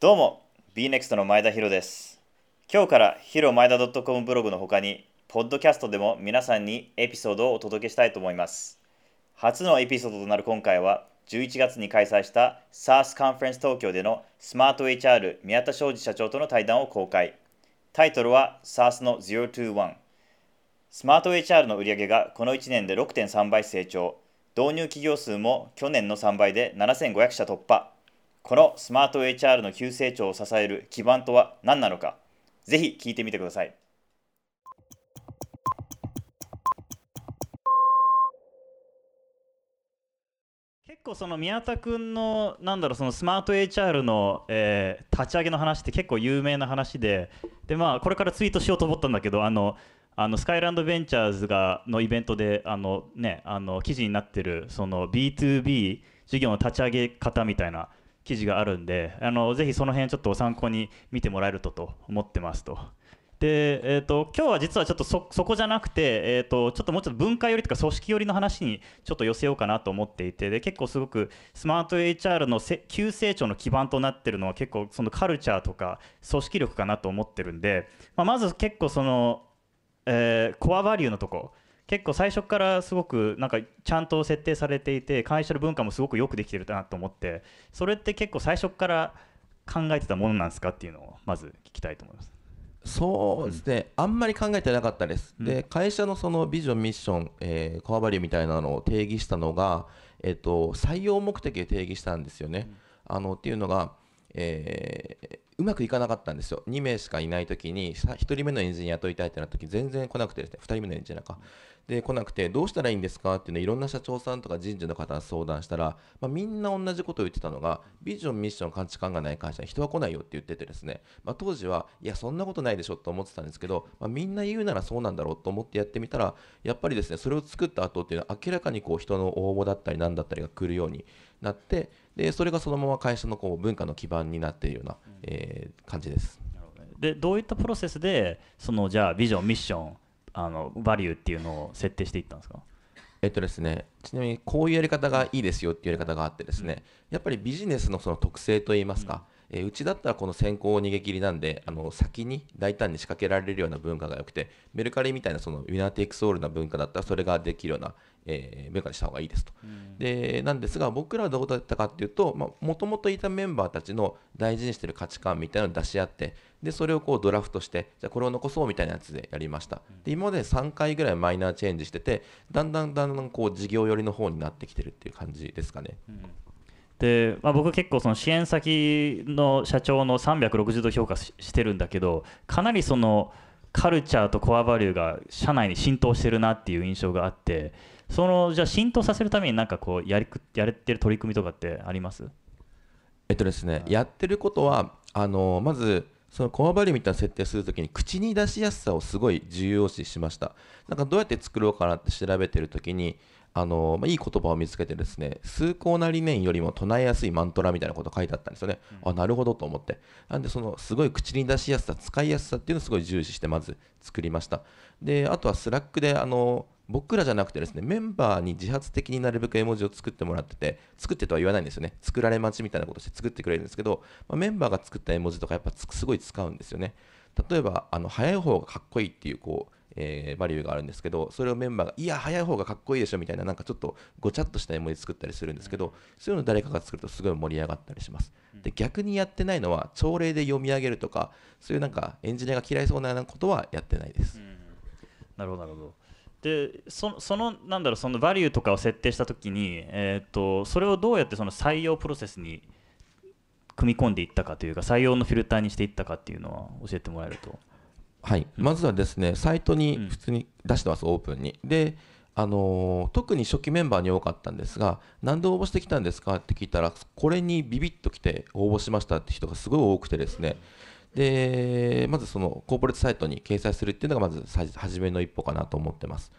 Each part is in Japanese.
どうも BNEXT の前田博です。今日からヒロ前田 .com ブログの他にポッドキャストでも皆さんにエピソードをお届けしたいと思います。初のエピソードとなる今回は11月に開催した SARS カンファレンス東京でのスマート HR 宮田昌司社長との対談を公開。タイトルは SARS の021スマート HR の売り上げがこの1年で6.3倍成長。導入企業数も去年の3倍で7500社突破。このスマート HR の急成長を支える基盤とは何なのかぜひ聞いてみてください。結構その宮田君のなんだろうそのスマート HR の、えー、立ち上げの話って結構有名な話ででまあこれからツイートしようと思ったんだけどあのあのスカイランドベンチャーズがのイベントであの、ね、あの記事になってるその B2B 事業の立ち上げ方みたいな記事があるんであのぜひその辺ちょっと参考に見てもらえるとと思ってますと。で、えーと、今日は実はちょっとそこじゃなくて、えーと、ちょっともうちょっと文化寄りとか組織寄りの話にちょっと寄せようかなと思っていてで結構すごくスマート HR の急成長の基盤となってるのは結構そのカルチャーとか組織力かなと思ってるんで、まあ、まず結構そのえー、コアバリューのとこ結構最初からすごくなんかちゃんと設定されていて会社の文化もすごくよくできてるなと思ってそれって結構最初から考えてたものなんですかっていうのをまず聞きたいと思います。そうですね、うん、あんまり考えてなかったです。うん、で会社のそのビジョンミッション、えー、コアバリューみたいなのを定義したのが、えーと、採用目的で定義したんですよね。うん、あのっていうのが、えー、うまくいかなかったんですよ。2名しかいないときに、1人目のエンジニア雇いたいってなったとき、全然来なくてですね、2人目のエンジニアか。で、来なくて、どうしたらいいんですか？っていうのいろんな社長さんとか人事の方に相談したら、まあ、みんな同じことを言ってたのが、ビジョン、ミッション、価値観がない会社に人は来ないよって言っててですね、まあ、当時は、いや、そんなことないでしょと思ってたんですけど、まあ、みんな言うならそうなんだろうと思ってやってみたら、やっぱりですね、それを作った後っていうのは明らかにこう人の応募だったり何だったりが来るようになってでそれがそのまま会社のこう文化の基盤になっているような、えー、感じです。でどういったプロセスでそのじゃあビジョンミッションあのバリューっていうのを設定していったんですか？えっとですね、ちなみにこういうやり方がいいですよっていうやり方があってですね、うん、やっぱりビジネスのその特性といいますか、うん、えー、うちだったらこの先行逃げ切りなんであの先に大胆に仕掛けられるような文化が良くてメルカリみたいなそのウィナーテイクソールな文化だったらそれができるようなえー、文化にした方がいいですと。うん、でなんですが僕らはどうだったかっていうともともといたメンバーたちの大事にしてる価値観みたいなのを出し合ってでそれをこうドラフトしてじゃこれを残そうみたいなやつでやりました。で今まで3回ぐらいマイナーチェンジしててだんだんだんだんこう事業寄りの方になってきてるっていう感じですかね。うんで、まあ、僕結構その支援先の社長の360度評価してるんだけどかなりそのカルチャーとコアバリューが社内に浸透してるなっていう印象があってそのじゃあ浸透させるためになんかこうやりやれてる取り組みとかってあります？えっとですね、やってることはあのまずそのコアバリューみたいな設定するときに口に出しやすさをすごい重要視しました。なんかどうやって作ろうかなって調べてるときにあのまあ、いい言葉を見つけてですね崇高な理念よりも唱えやすいマントラみたいなこと書いてあったんですよね、うん、あなるほどと思って。なんでそのすごい口に出しやすさ使いやすさっていうのをすごい重視してまず作りました。であとは Slack であの僕らじゃなくてですねメンバーに自発的になるべく絵文字を作ってもらってて作ってとは言わないんですよね。作られ待ちみたいなことして作ってくれるんですけど、まあ、メンバーが作った絵文字とかやっぱすごい使うんですよね。例えばあの早い方がかっこいいっていうこうえー、バリューがあるんですけどそれをメンバーがいや早い方がかっこいいでしょみたいななんかちょっとごちゃっとした絵文字作ったりするんですけどそういうの誰かが作るとすごい盛り上がったりします。で逆にやってないのは朝礼で読み上げるとかそういうなんかエンジニアが嫌いそうなことはやってないです、うん、なるほどなるほど。でそそのなんだろうそのバリューとかを設定したときに、えーと、それをどうやってその採用プロセスに組み込んでいったかというか採用のフィルターにしていったかっていうのは教えてもらえると。はい、まずはですねサイトに普通に出してます、オープンに。であのー、特に初期メンバーに多かったんですが、なんで応募してきたんですかって聞いたら、これにビビッときて応募しましたって人がすごい多くてですね、でまずそのコーポレートサイトに掲載するっていうのがまず初めの一歩かなと思ってます。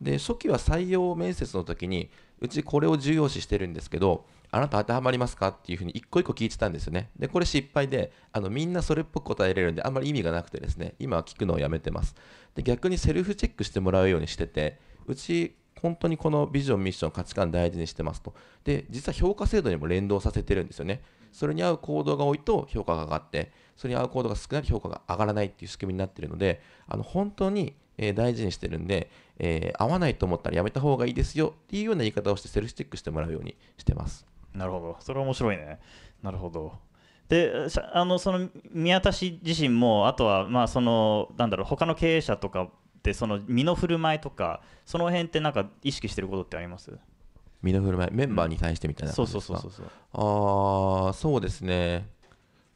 で初期は採用面接の時にうちこれを重要視してるんですけどあなた当てはまりますかっていうふうに一個一個聞いてたんですよね。でこれ失敗であのみんなそれっぽく答えれるんであんまり意味がなくてですね今は聞くのをやめてます。で逆にセルフチェックしてもらうようにしててうち本当にこのビジョン、ミッション、価値観大事にしてますと。で、実は評価制度にも連動させてるんですよね。それに合うコードが多いと評価が上がってそれに合うコードが少ないと評価が上がらないっていう仕組みになってるのであの本当にえー大事にしてるんで、えー合わないと思ったらやめた方がいいですよっていうような言い方をしてセルフチェックしてもらうようにしてます。なるほど。それは面白いね。なるほど。であのその宮田氏自身もあとはまあそのなんだろう他の経営者とかでその身の振る舞いとかその辺ってなんか意識してることってあります？身の振る舞い？メンバーに対してみたいなそう感じですか、そうそうそうそうああそうですね。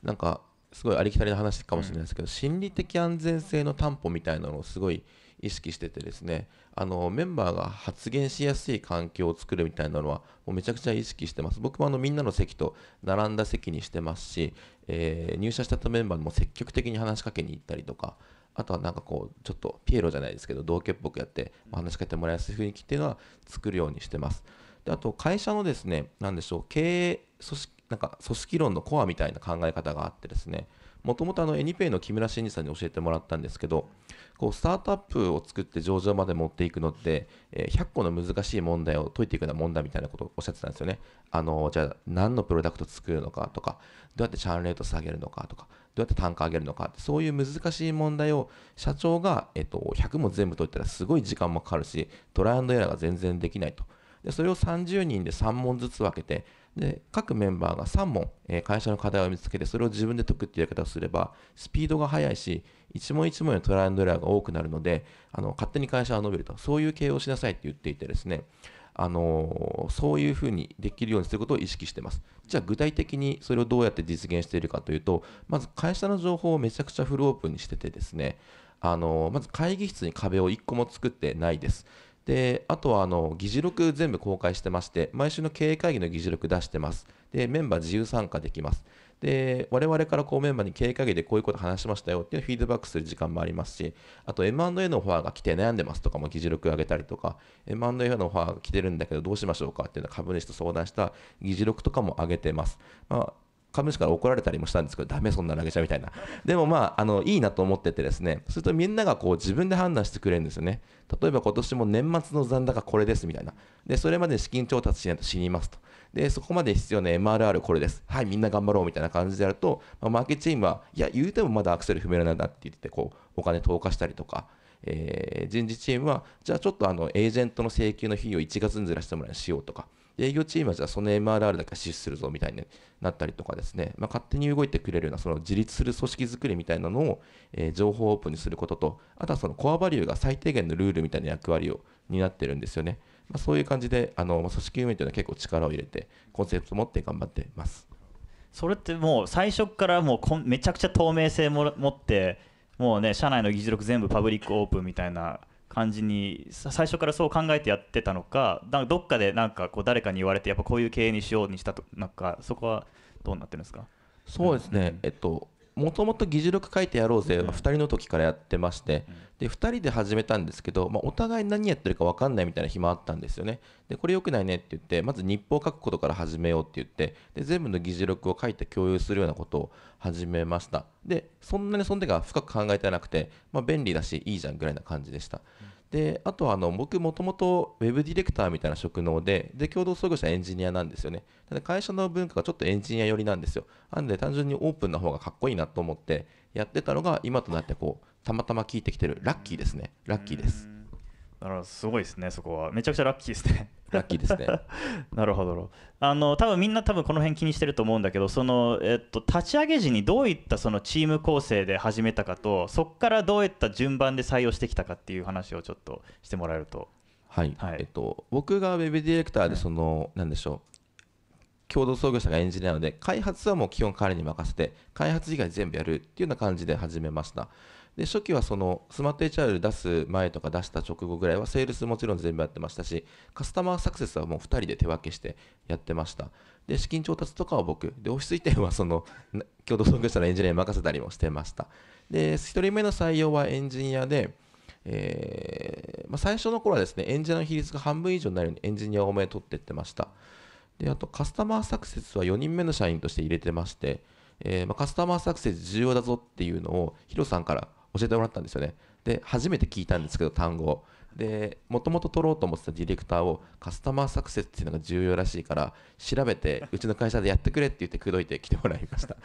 なんかすごいありきたりな話かもしれないですけど、心理的安全性の担保みたいなのをすごい意識しててですねあのメンバーが発言しやすい環境を作るみたいなのはもうめちゃくちゃ意識してます。僕もあのみんなの席と並んだ席にしてますし、えー入社したメンバーも積極的に話しかけに行ったりとかあとはなんかこうちょっとピエロじゃないですけど同居っぽくやって話しかけてもらいやすい雰囲気っていうのは作るようにしてます。であと会社のですねなんでしょう経営組織なんか組織論のコアみたいな考え方があってですねもともとあのエニペイの木村真二さんに教えてもらったんですけどこうスタートアップを作って上場まで持っていくのって、え100個の難しい問題を解いていくような問題みたいなことをおっしゃってたんですよね。あのじゃあ何のプロダクト作るのかとかどうやってチャンレート下げるのかとかどうやって単価上げるのかってそういう難しい問題を社長が、えっと、100も全部解いたらすごい時間もかかるしトライアンドエラーが全然できないと。でそれを30人で3問ずつ分けてで各メンバーが3問、え会社の課題を見つけてそれを自分で解くっていうやり方をすればスピードが速いし一問一問のトライアンドエラーが多くなるのであの勝手に会社は伸びるとそういう経営をしなさいって言っていてですねあのそういうふうにできるようにすることを意識してます。じゃあ具体的にそれをどうやって実現しているかというと、まず会社の情報をめちゃくちゃフルオープンにしててですね、あのまず会議室に壁を1個も作ってないです。で、あとはあの議事録全部公開してまして、毎週の経営会議の議事録出してます。で、メンバー自由参加できます。で、我々からこうメンバーに経営会議でこういうこと話しましたよっていうフィードバックする時間もありますし、あと M&A のオファーが来て悩んでますとかも議事録上げたりとか、M&A のオファーが来てるんだけどどうしましょうかっていうのは株主と相談した議事録とかも上げてます。まあ株主から怒られたりもしたんですけど、ダメそんなの上げちゃみたいな。でもまあ、あのいいなと思っててですね、するとみんながこう自分で判断してくれるんですよね。例えば今年も年末の残高これですみたいな。で、それまで資金調達しないと死にますと。で、そこまで必要な MRR これです。はい、みんな頑張ろうみたいな感じでやると、まあ、マーケチームは、いや、言うてもまだアクセル踏めるなんだって言って、こう、お金投下したりとか、えー人事チームは、じゃあちょっとあのエージェントの請求の費用1月にずらしてもらうようにしようとか、営業チームはじゃあその MRR だけは支出するぞみたいになったりとかですね、まあ、勝手に動いてくれるようなその自立する組織づくりみたいなのを、えー情報をオープンにすることと、あとはそのコアバリューが最低限のルールみたいな役割を担ってるんですよね。まあ、そういう感じで、あの組織運営というのは結構力を入れて、コンセプトを持って頑張ってます。それってもう最初からもうこめちゃくちゃ透明性も持ってもうね社内の議事録全部パブリックオープンみたいな感じに最初からそう考えてやってたのかかどっかでなんかこう誰かに言われてやっぱこういう経営にしようにしたとなんかそこはどうなってるんですか？そうですね、うんえっと、もともと議事録書いてやろうぜは2人の時からやってまして、で2人で始めたんですけど、まあ、お互い何やってるか分かんないみたいな日もあったんですよね。で、これ良くないねって言って、まず日報を書くことから始めようって言って、で全部の議事録を書いて共有するようなことを始めました。で、そんなにその時は深く考えてなくて、まあ、便利だし、いいじゃんぐらいな感じでした。であとはあの僕もともとウェブディレクターみたいな職能でで共同創業者エンジニアなんですよね。ただ会社の文化がちょっとエンジニア寄りなんですよ。なんで単純にオープンな方がかっこいいなと思ってやってたのが今となってこうたまたま聞いてきてるラッキーですね。ラッキーです。だからすごいですねそこは。めちゃくちゃラッキーですね。ラッキーですね。なるほど。あの多分みんな多分この辺気にしてると思うんだけどその、えっと、立ち上げ時にどういったそのチーム構成で始めたかとそこからどういった順番で採用してきたかっていう話をちょっとしてもらえると。はい、はい。えっと、僕がウェブディレクターでその、なんでしょう共同創業者がエンジニアなので開発はもう基本彼に任せて開発以外全部やるっていうような感じで始めましたで初期はそのスマート HR 出す前とか出した直後ぐらいはセールスもちろん全部やってましたしカスタマーサクセスはもう2人で手分けしてやってました。で資金調達とかは僕。でオフィス移転はその共同創業者のエンジニアに任せたりもしてました。で1人目の採用はエンジニアでえーまあ、最初の頃はですねエンジニアの比率が半分以上になるようにエンジニアを多めに取ってってました。であとカスタマーサクセスは4人目の社員として入れてまして、えーまあ、カスタマーサクセス重要だぞっていうのをヒロさんから教えてもらったんですよね。で初めて聞いたんですけど単語。でもともと取ろうと思ってたディレクターをカスタマーサクセスっていうのが重要らしいから調べてうちの会社でやってくれって言って口説いて来てもらいました。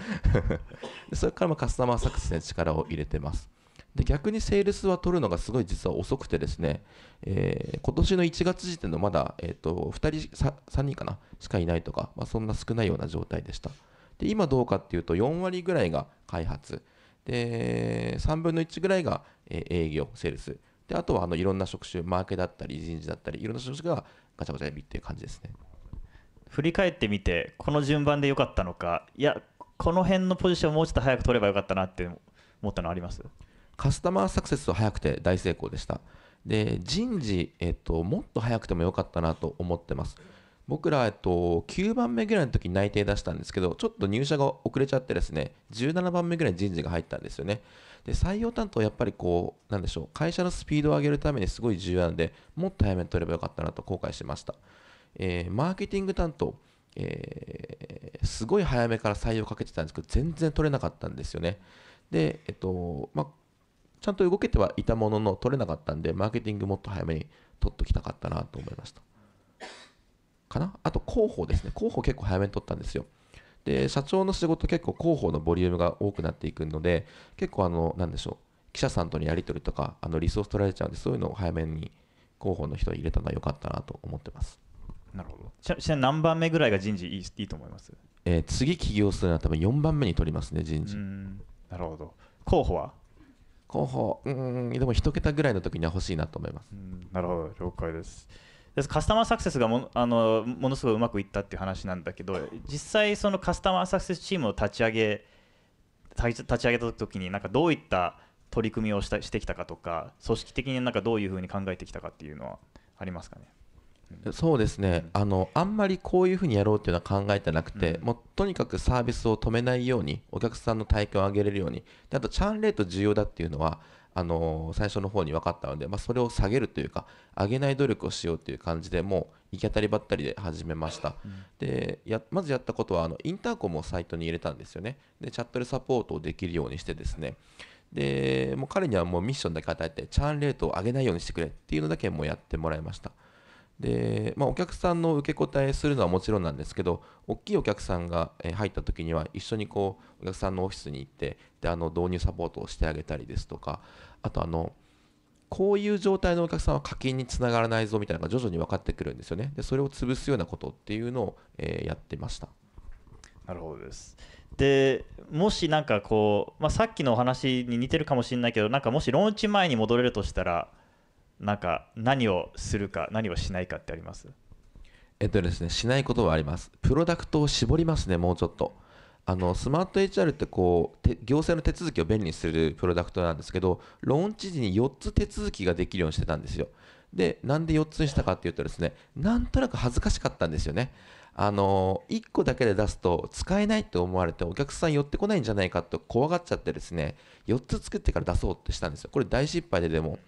でそれからもカスタマーサクセスに力を入れてます。で逆にセールスは取るのがすごい実は遅くてですね、えー今年の1月時点のまだ、えー、と2人3人かな？しかいないとか、まあ、そんな少ないような状態でした。で今どうかっていうと4割ぐらいが開発。で3分の1ぐらいが、えー営業セールスであとはあのいろんな職種マーケだったり人事だったりいろんな職種がガチャガチャやりっていう感じですね振り返ってみてこの順番で良かったのかいやこの辺のポジションをもうちょっと早く取ればよかったなって思ったのあります？カスタマーサクセスは早くて大成功でした。で、人事、えっと、もっと早くてもよかったなと思ってます。僕ら、えっと、9番目ぐらいの時に内定出したんですけど、ちょっと入社が遅れちゃってですね、17番目ぐらいに人事が入ったんですよね。で、採用担当やっぱりこう、なんでしょう、会社のスピードを上げるためにすごい重要なので、もっと早めに取ればよかったなと後悔しました。えーマーケティング担当、えーすごい早めから採用かけてたんですけど、全然取れなかったんですよね。で、えっと、まあ、ちゃんと動けてはいたものの取れなかったんで、マーケティングもっと早めに取っときたかったなと思いました。かな？あと広報ですね。広報結構早めに取ったんですよ。で、社長の仕事結構広報のボリュームが多くなっていくので、結構あの、なんでしょう、記者さんとのやり取りとか、あのリソース取られちゃうんで、そういうのを早めに広報の人に入れたのは良かったなと思ってます。なるほど。ちなみに何番目ぐらいが人事いいいいと思います？えー次起業するのは多分4番目に取りますね、人う事。ん。なるほど。候補は？広報、うーん、でも一桁ぐらいの時には欲しいなと思います。うん。なるほど。了解です。でカスタマーサクセスがもあのものすごいうまくいったっていう話なんだけど実際そのカスタマーサクセスチームを立ち上げ立ち上げた時になんかどういった取り組みをしたしてきたかとか組織的になんかどういうふうに考えてきたかっていうのはありますかね？そうですね、あのあんまりこういうふうにやろうっていうのは考えてなくて、うん。もうとにかくサービスを止めないように、お客さんの体験を上げれるように、であとチャーンレート重要だっていうのは、あの最初の方に分かったので、まあ、それを下げるというか、上げない努力をしようという感じでもう行き当たりばったりで始めました。でやまずやったことはあの、インターコムをサイトに入れたんですよね。で、チャットでサポートをできるようにしてですね、でもう彼にはもうミッションだけ与えて、チャーンレートを上げないようにしてくれっていうのだけもうやってもらいました。で、まあ、お客さんの受け答えするのはもちろんなんですけど、大きいお客さんが入った時には、一緒にこうお客さんのオフィスに行って、であの導入サポートをしてあげたりですとか、あとあの、こういう状態のお客さんは課金につながらないぞみたいなのが徐々に分かってくるんですよね。で、それを潰すようなことっていうのを、えーやってました。なるほどです。でもしなんかこう、まあ、さっきのお話に似てるかもしれないけどなんかもしローンチ前に戻れるとしたらなんか何をするか何をしないかってあります？えっとですね、しないことはあります。プロダクトを絞りますね、もうちょっと。あのスマート HR ってこうて行政の手続きを便利にするプロダクトなんですけど、ローンチ時に4つ手続きができるようにしてたんですよ。で、なんで4つにしたかっていうとですね、なんとなく恥ずかしかったんですよね。あの1個だけで出すと使えないって思われてお客さん寄ってこないんじゃないかと怖がっちゃってですね4つ作ってから出そうってしたんですよこれ大失敗ででも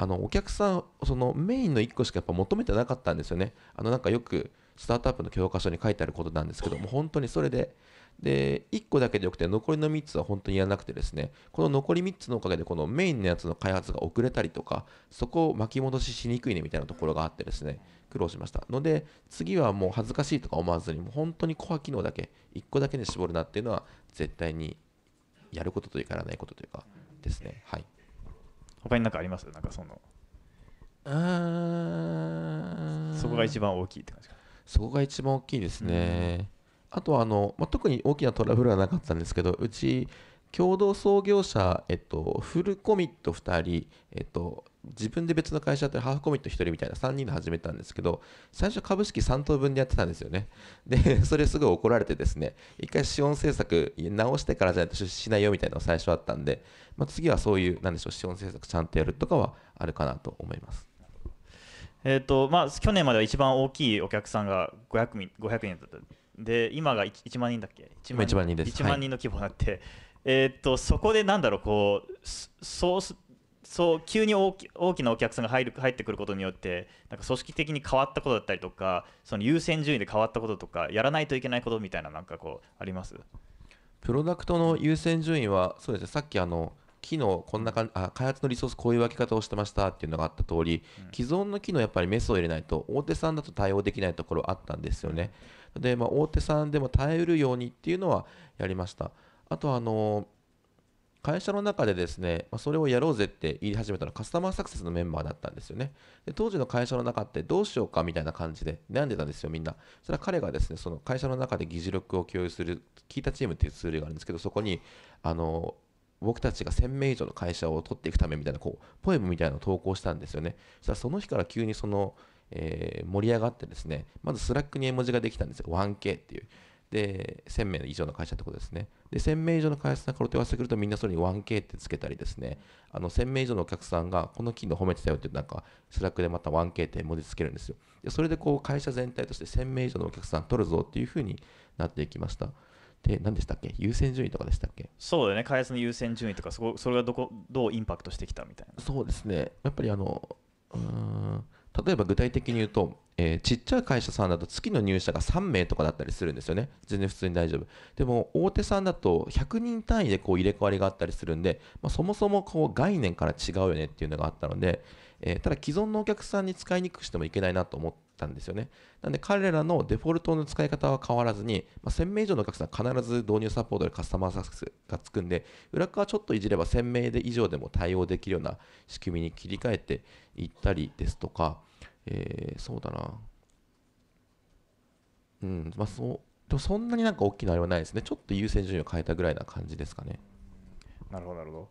あのお客さんそのメインの1個しかやっぱ求めてなかったんですよね。あのなんかよくスタートアップの教科書に書いてあることなんですけども本当にそれで。で1個だけでよくて残りの3つは本当にやらなくてですね。この残り3つのおかげでこのメインのやつの開発が遅れたりとかそこを巻き戻ししにくいねみたいなところがあってですね。苦労しました。ので次はもう恥ずかしいとか思わずにもう本当にコア機能だけ1個だけに絞るなっていうのは絶対にやることというかやらないことというかですね。はい。他に何かあります？なんかその。うー。んそこが一番大きいって感じかそこが一番大きいですね。あとはあの、まあ、特に大きなトラブルはなかったんですけど、うち共同創業者、えっと、フルコミット2人、えっと、自分で別の会社やってハーフコミット1人みたいな3人で始めたんですけど、最初株式3等分でやってたんですよね。で、それすごい怒られてですね、一回資本政策直してからじゃないと出資しないよみたいなのが最初あったんで、まあ、次はそういう、なんでしょう、資本政策ちゃんとやるとかはあるかなと思います。えっ、とまあ去年までは一番大きいお客さんが500人 ,500 人だった。で今が 1, 1万人だっけ？今1万人です。1万人の規模になって、えっとそこでなんだろうこうすそうすそう急に大き大きなお客さんが入る入ってくることによってなんか組織的に変わったことだったりとかその優先順位で変わったこととかやらないといけないことみたいななんかこうあります？プロダクトの優先順位は、そうですね、さっきあの機能こんなかんあ開発のリソースこういう分け方をしてましたっていうのがあった通り、既存の機能やっぱりメスを入れないと大手さんだと対応できないところあったんですよね。で、まあ、大手さんでも耐えうるようにっていうのはやりました。あとはあの会社の中でですね、ま、それをやろうぜって言い始めたのはカスタマーサクセスのメンバーだったんですよね。で当時の会社の中ってどうしようかみたいな感じで悩んでたんですよ、みんな。それは彼がですね、その会社の中で議事録を共有する、聞いたチームっていうツールがあるんですけど、そこに、あの、僕たちが1000名以上の会社を取っていくためみたいな、こう、ポエムみたいなのを投稿したんですよね。そしたらその日から急にその、えー盛り上がってですね、まず Slack に絵文字ができたんですよ、1K っていう。で、1000名以上の会社ってことですね。で、1000名以上の会社さんからお問い合わせてくると、みんなそれに 1K ってつけたりですね、あの1000名以上のお客さんがこの機能褒めてたよって、なんか、 Slack でまた 1K って文字つけるんですよ。で、それでこう、会社全体として1000名以上のお客さん取るぞっていうふうになっていきました。で、何でしたっけ？優先順位とかでしたっけ？そうだよね開発の優先順位とかそこそれがどこどうインパクトしてきたみたいなそうですね、やっぱりあの、うーん例えば具体的に言うと、えーちっちゃい会社さんだと月の入社が3名とかだったりするんですよね、全然普通に大丈夫。でも、大手さんだと100人単位でこう入れ替わりがあったりするんで、まあ、そもそもこう概念から違うよねっていうのがあったので、えーただ既存のお客さんに使いにくくしてもいけないなと思ったんですよね。なんで彼らのデフォルトの使い方は変わらずに、まあ、1000名以上のお客さんは必ず導入サポートでカスタマーサクセスがつくんで、裏側ちょっといじれば1000名で以上でも対応できるような仕組みに切り替えていったりですとか、えーそうだな。うん、まあそう、でもそんなになんか大きなあれはないですね。ちょっと優先順位を変えたぐらいな感じですかね。なるほどなるほど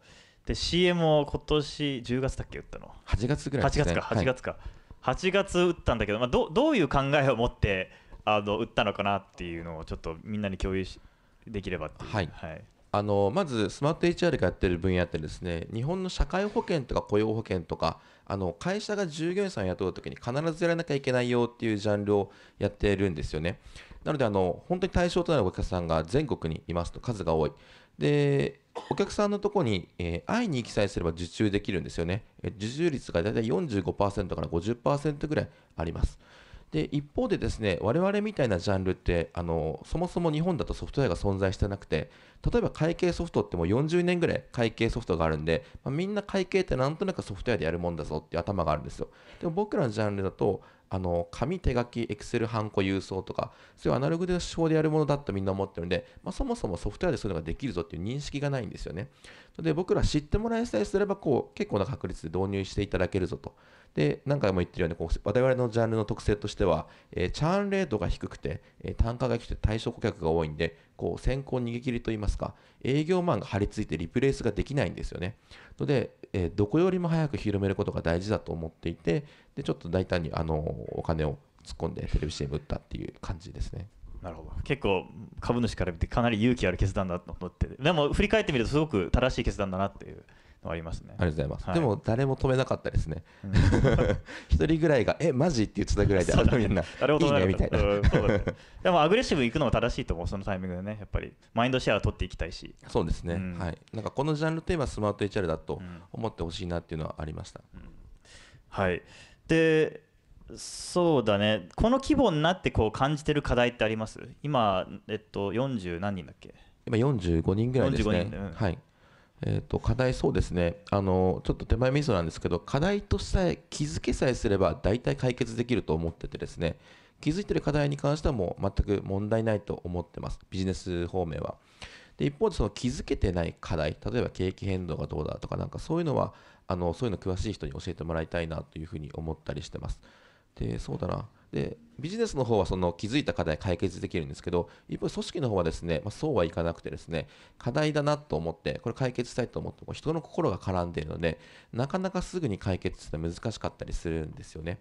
で CM を今年10月だっけ打ったの？8月ぐらい8ですね。月かはい。8月か、8月打ったんだけど、まあ、どどういう考えを持ってあの打ったのかなっていうのをちょっとみんなに共有しできればっはい。はい、あのまずスマート HR がやってる分野ってですね日本の社会保険とか雇用保険とかあの会社が従業員さんを雇うときに必ずやらなきゃいけないよっていうジャンルをやってるんですよね。なのであの本当に対象となるお客さんが全国にいますと数が多い。でお客さんのとこに、えー会いに行きさえすれば受注できるんですよね。え受注率が大体45%から50%ぐらいあります。で一方でですね我々みたいなジャンルってあのそもそも日本だとソフトウェアが存在してなくて例えば会計ソフトってもう40年ぐらい会計ソフトがあるんで、まあみんな会計ってなんとなくソフトウェアでやるもんだぞっていう頭があるんですよ。でも僕らのジャンルだとあの紙手書きエクセルハンコ郵送とかそういうアナログで手法でやるものだとみんな思ってるんで、まあ、そもそもソフトウェアでそういうのができるぞっていう認識がないんですよね。で僕ら知ってもらえさえすればこう結構な確率で導入していただけるぞと。で何回も言ってるようにこう我々のジャンルの特性としては、えーチャーンレートが低くて、えー単価が低くて対象顧客が多いんでこう先行逃げ切りといいますか営業マンが張り付いてリプレイスができないんですよね。ので、えーどこよりも早く広めることが大事だと思っていてでちょっと大胆にあのお金を突っ込んでテレビ CM 打ったっていう感じですね。なるほど。結構株主から見てかなり勇気ある決断だと思ってでも振り返ってみるとすごく正しい決断だなっていう。のはありますね。ありがとうございます、はい。でも誰も止めなかったですね。うん。一人ぐらいがえマジって言ってたぐらいであのみんな。誰も止めなかった。いいねみたいな。でもアグレッシブに行くのも正しいと思うそのタイミングでね。やっぱりマインドシェアを取っていきたいし、そうですね、うん。はい。なんかこのジャンルといえばスマート HR だとうん思ってほしいなっていうのはありました、はい。でそうだね。この規模になってこう感じてる課題ってあります？今えっと40何人だっけ？今45人ぐらいですね。45人うん。はいえー、と課題、そうですねあの、ちょっと手前味噌なんですけど、課題とさえ気づけさえすれば、大体解決できると思っててですね、気づいてる課題に関してはもう全く問題ないと思ってます、ビジネス方面は。で一方でその気づけてない課題、例えば景気変動がどうだとか、なんかそういうのは、あのそういうの詳しい人に教えてもらいたいなというふうに思ったりしてます。で、そうだな。で、ビジネスの方はその気づいた課題解決できるんですけど、一方、組織の方はですね、まあ、そうはいかなくてですね、課題だなと思って、これ解決したいと思っても、人の心が絡んでいるので、なかなかすぐに解決するのは難しかったりするんですよね。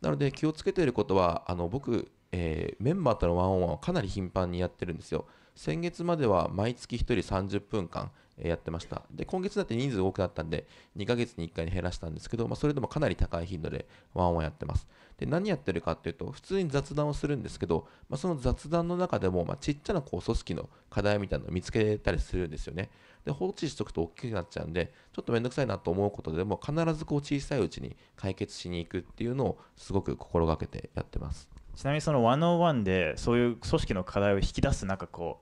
なので、気をつけていることは、あの僕、えーメンバーとのワンオンワンをかなり頻繁にやってるんですよ。先月までは毎月1人30分間やってました。で、今月になって人数多くなったんで、2ヶ月に1回に減らしたんですけど、まあ、それでもかなり高い頻度でワンオンやってます。で、何やってるかっていうと、普通に雑談をするんですけど、まあ、その雑談の中でも、まあ、ちっちゃなこう組織の課題みたいなのを見つけたりするんですよね。で、放置しとくと大きくなっちゃうんで、ちょっとめんどくさいなと思うことでも、必ずこう小さいうちに解決しに行くっていうのをすごく心がけてやってます。ちなみにその101でそういう組織の課題を引き出すなんかこ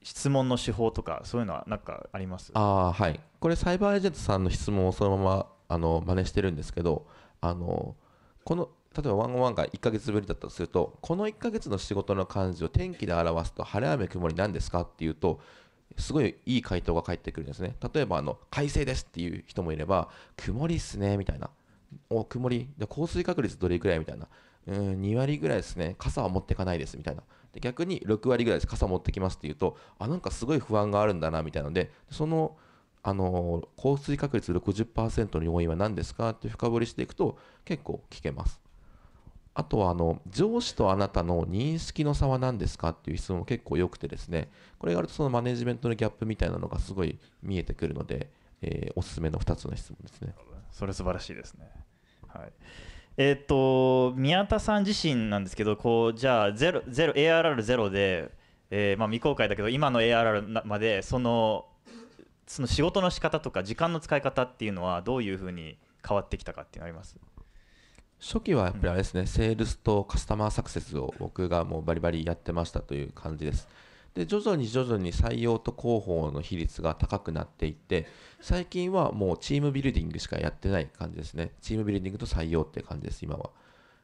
う質問の手法とかそういうのは何かあります？あーはいこれサイバーエージェントさんの質問をそのままあの真似してるんですけどあのこの例えばワンオンワンが1ヶ月ぶりだったとするとこの1ヶ月の仕事の漢字を天気で表すと晴れ雨曇り何ですかっていうとすごいいい回答が返ってくるんですね。例えばあの快晴ですっていう人もいれば曇りっすねみたいな。お曇りで降水確率どれぐらいみたいな。うん2割ぐらいですね。傘は持ってかないですみたいな。で逆に6割ぐらいです。傘持ってきますっていうとあなんかすごい不安があるんだなみたいなのでそのあの降水確率60%の要因は何ですかって深掘りしていくと結構聞けます。あとはあの上司とあなたの認識の差は何ですかっていう質問も結構良くてですねこれがあるとそのマネジメントのギャップみたいなのがすごい見えてくるので、えーおすすめの2つの質問ですねそれ素晴らしいですね。はい。えっ、と宮田さん自身なんですけど、こうじゃあゼロゼロ ARR ゼロで、えーまあ未公開だけど今の ARR までそのその仕事の仕方とか時間の使い方っていうのはどういうふうに変わってきたかっていうのあります？初期はやっぱりあれですね、セールスとカスタマーサクセスを僕がもうバリバリやってましたという感じです。で、徐々に徐々に採用と広報の比率が高くなっていって、最近はもうチームビルディングしかやってない感じですね。チームビルディングと採用って感じです、今は。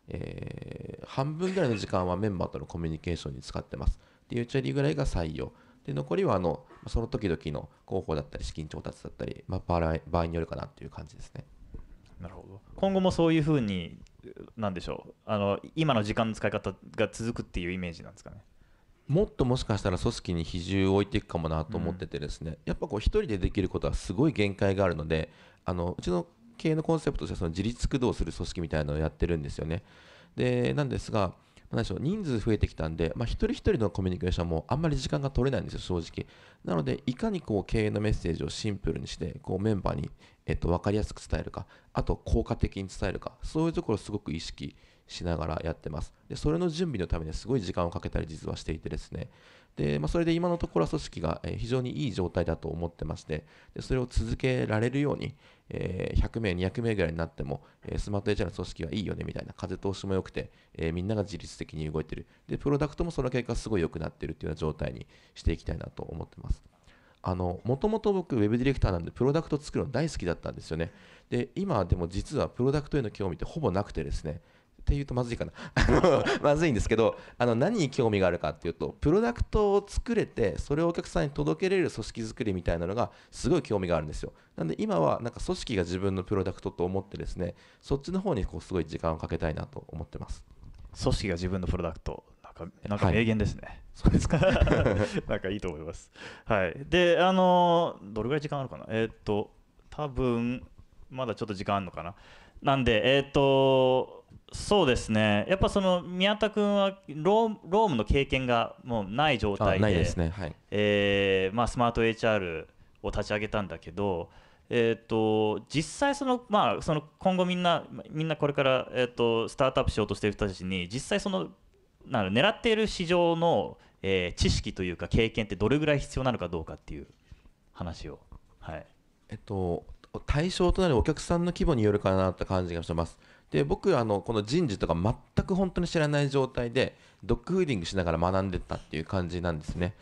えー半分ぐらいの時間はメンバーとのコミュニケーションに使ってます。で、1割ぐらいが採用。で、残りはあのその時々の広報だったり、資金調達だったり、まあ、場合場合によるかなっていう感じですね。なるほど。今後もそういうふうになんでしょう。あの今の時間の使い方が続くっていうイメージなんですかね。もっともしかしたら組織に比重を置いていくかもなと思っててですね、やっぱこう一人でできることはすごい限界があるのであのうちの経営のコンセプトとしてはその自立駆動する組織みたいなのをやってるんですよねでなんですが何でしょう人数増えてきたんで、まあ、一人一人のコミュニケーションもあんまり時間が取れないんですよ正直なのでいかにこう経営のメッセージをシンプルにしてこうメンバーに、えっと、分かりやすく伝えるか。あと効果的に伝えるか。そういうところをすごく意識しながらやってます。でそれの準備のためにすごい時間をかけたり実はしていてですね。で、まあ、それで今のところは組織が非常にいい状態だと思ってまして。でそれを続けられるように、えー100名200名ぐらいになっても、えスマート HR の組織はいいよねみたいな風通しも良くて、えーみんなが自律的に動いてる。でプロダクトもその結果すごい良くなってるっていうような状態にしていきたいなと思ってます。もともと僕ウェブディレクターなんでプロダクト作るの大好きだったんですよね。で今でも実はプロダクトへの興味ってほぼなくてですね。って言うとまずいかな。まずいんですけどあの何に興味があるかっていうとプロダクトを作れてそれをお客さんに届けれる組織作りみたいなのがすごい興味があるんですよ。なんで今はなんか組織が自分のプロダクトと思ってですねそっちの方にこうすごい時間をかけたいなと思ってます。組織が自分のプロダクト。かなんかはい。名言ですね、そうですか。なんかいいと思います。はい。であのどれぐらい時間あるかな？えーっと多分まだちょっと時間あるのかな？なんでえーっとそうですね。やっぱその宮田君はローロームの経験がもうない状あ態でないですね。はい。えーまあ、スマート HR を立ち上げたんだけど、えー、と実際その、まあ、その今後みんなみんなこれから、えー、とスタートアップしようとしている人たちに実際そのなんだ狙っている市場の、えー知識というか経験ってど。れぐらい必要なのかど。うかっていう話を、はい、えっと、対象となるお客さんの規模によるかなって感じがしてます。で、僕、あのこの人事とか全く本当に知らない状態で、ドッグフーディングしながら学んでったっていう感じなんですね。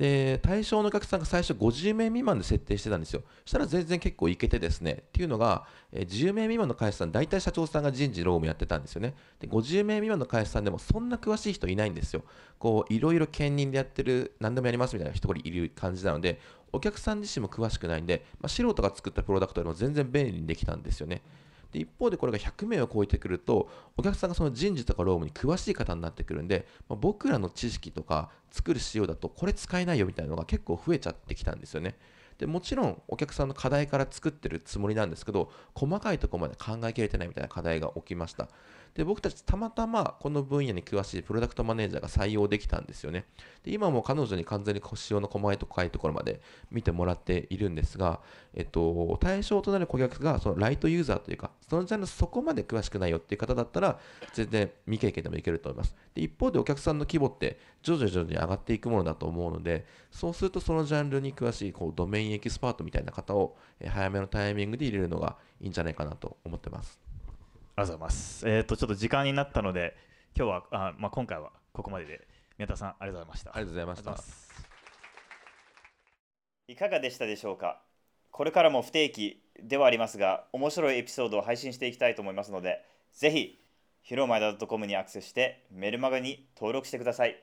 で、対象のお客さんが最初50名未満で設定してたんですよ。そしたら全然結構いけてですね。っていうのが、え10名未満の会社さん、大体社長さんが人事労務やってたんですよね。で、50名未満の会社さんでもそんな詳しい人いないんですよ。こう、いろいろ兼任でやってる、何でもやりますみたいな人がいる感じなので、お客さん自身も詳しくないんで、まあ、素人が作ったプロダクトよりも全然便利にできたんですよね。で一方でこれが100名を超えてくるとお客さんがその人事とか労務に詳しい方になってくるんで、まあ僕らの知識とか作る仕様だとこれ使えないよみたいなのが結構増えちゃってきたんですよね。でもちろんお客さんの課題から作ってるつもりなんですけど細かいところまで考えきれてないみたいな課題が起きましたで僕たちたまたまこの分野に詳しいプロダクトマネージャーが採用できたんですよね。で今も彼女に完全に仕様の細かいところまで見てもらっているんですが、えっと、対象となる顧客がそのライトユーザーというかそのジャンルそこまで詳しくないよっていう方だったら全然未経験でもいけると思います。で一方でお客さんの規模って徐々に徐々に上がっていくものだと思うのでそうするとそのジャンルに詳しいこうドメインエキスパートみたいな方を早めのタイミングで入れるのがいいんじゃないかなと思ってます。ありがとうございます。えっ、とちょっと時間になったので今日はあ、まあ、今回はここまでで宮田さんありがとうございました。ありがとうございましたいかがでしたでしょうか？これからも不定期ではありますが面白いエピソードを配信していきたいと思いますのでぜひ、ヒロマイダ .com にアクセスしてメルマガに登録してください。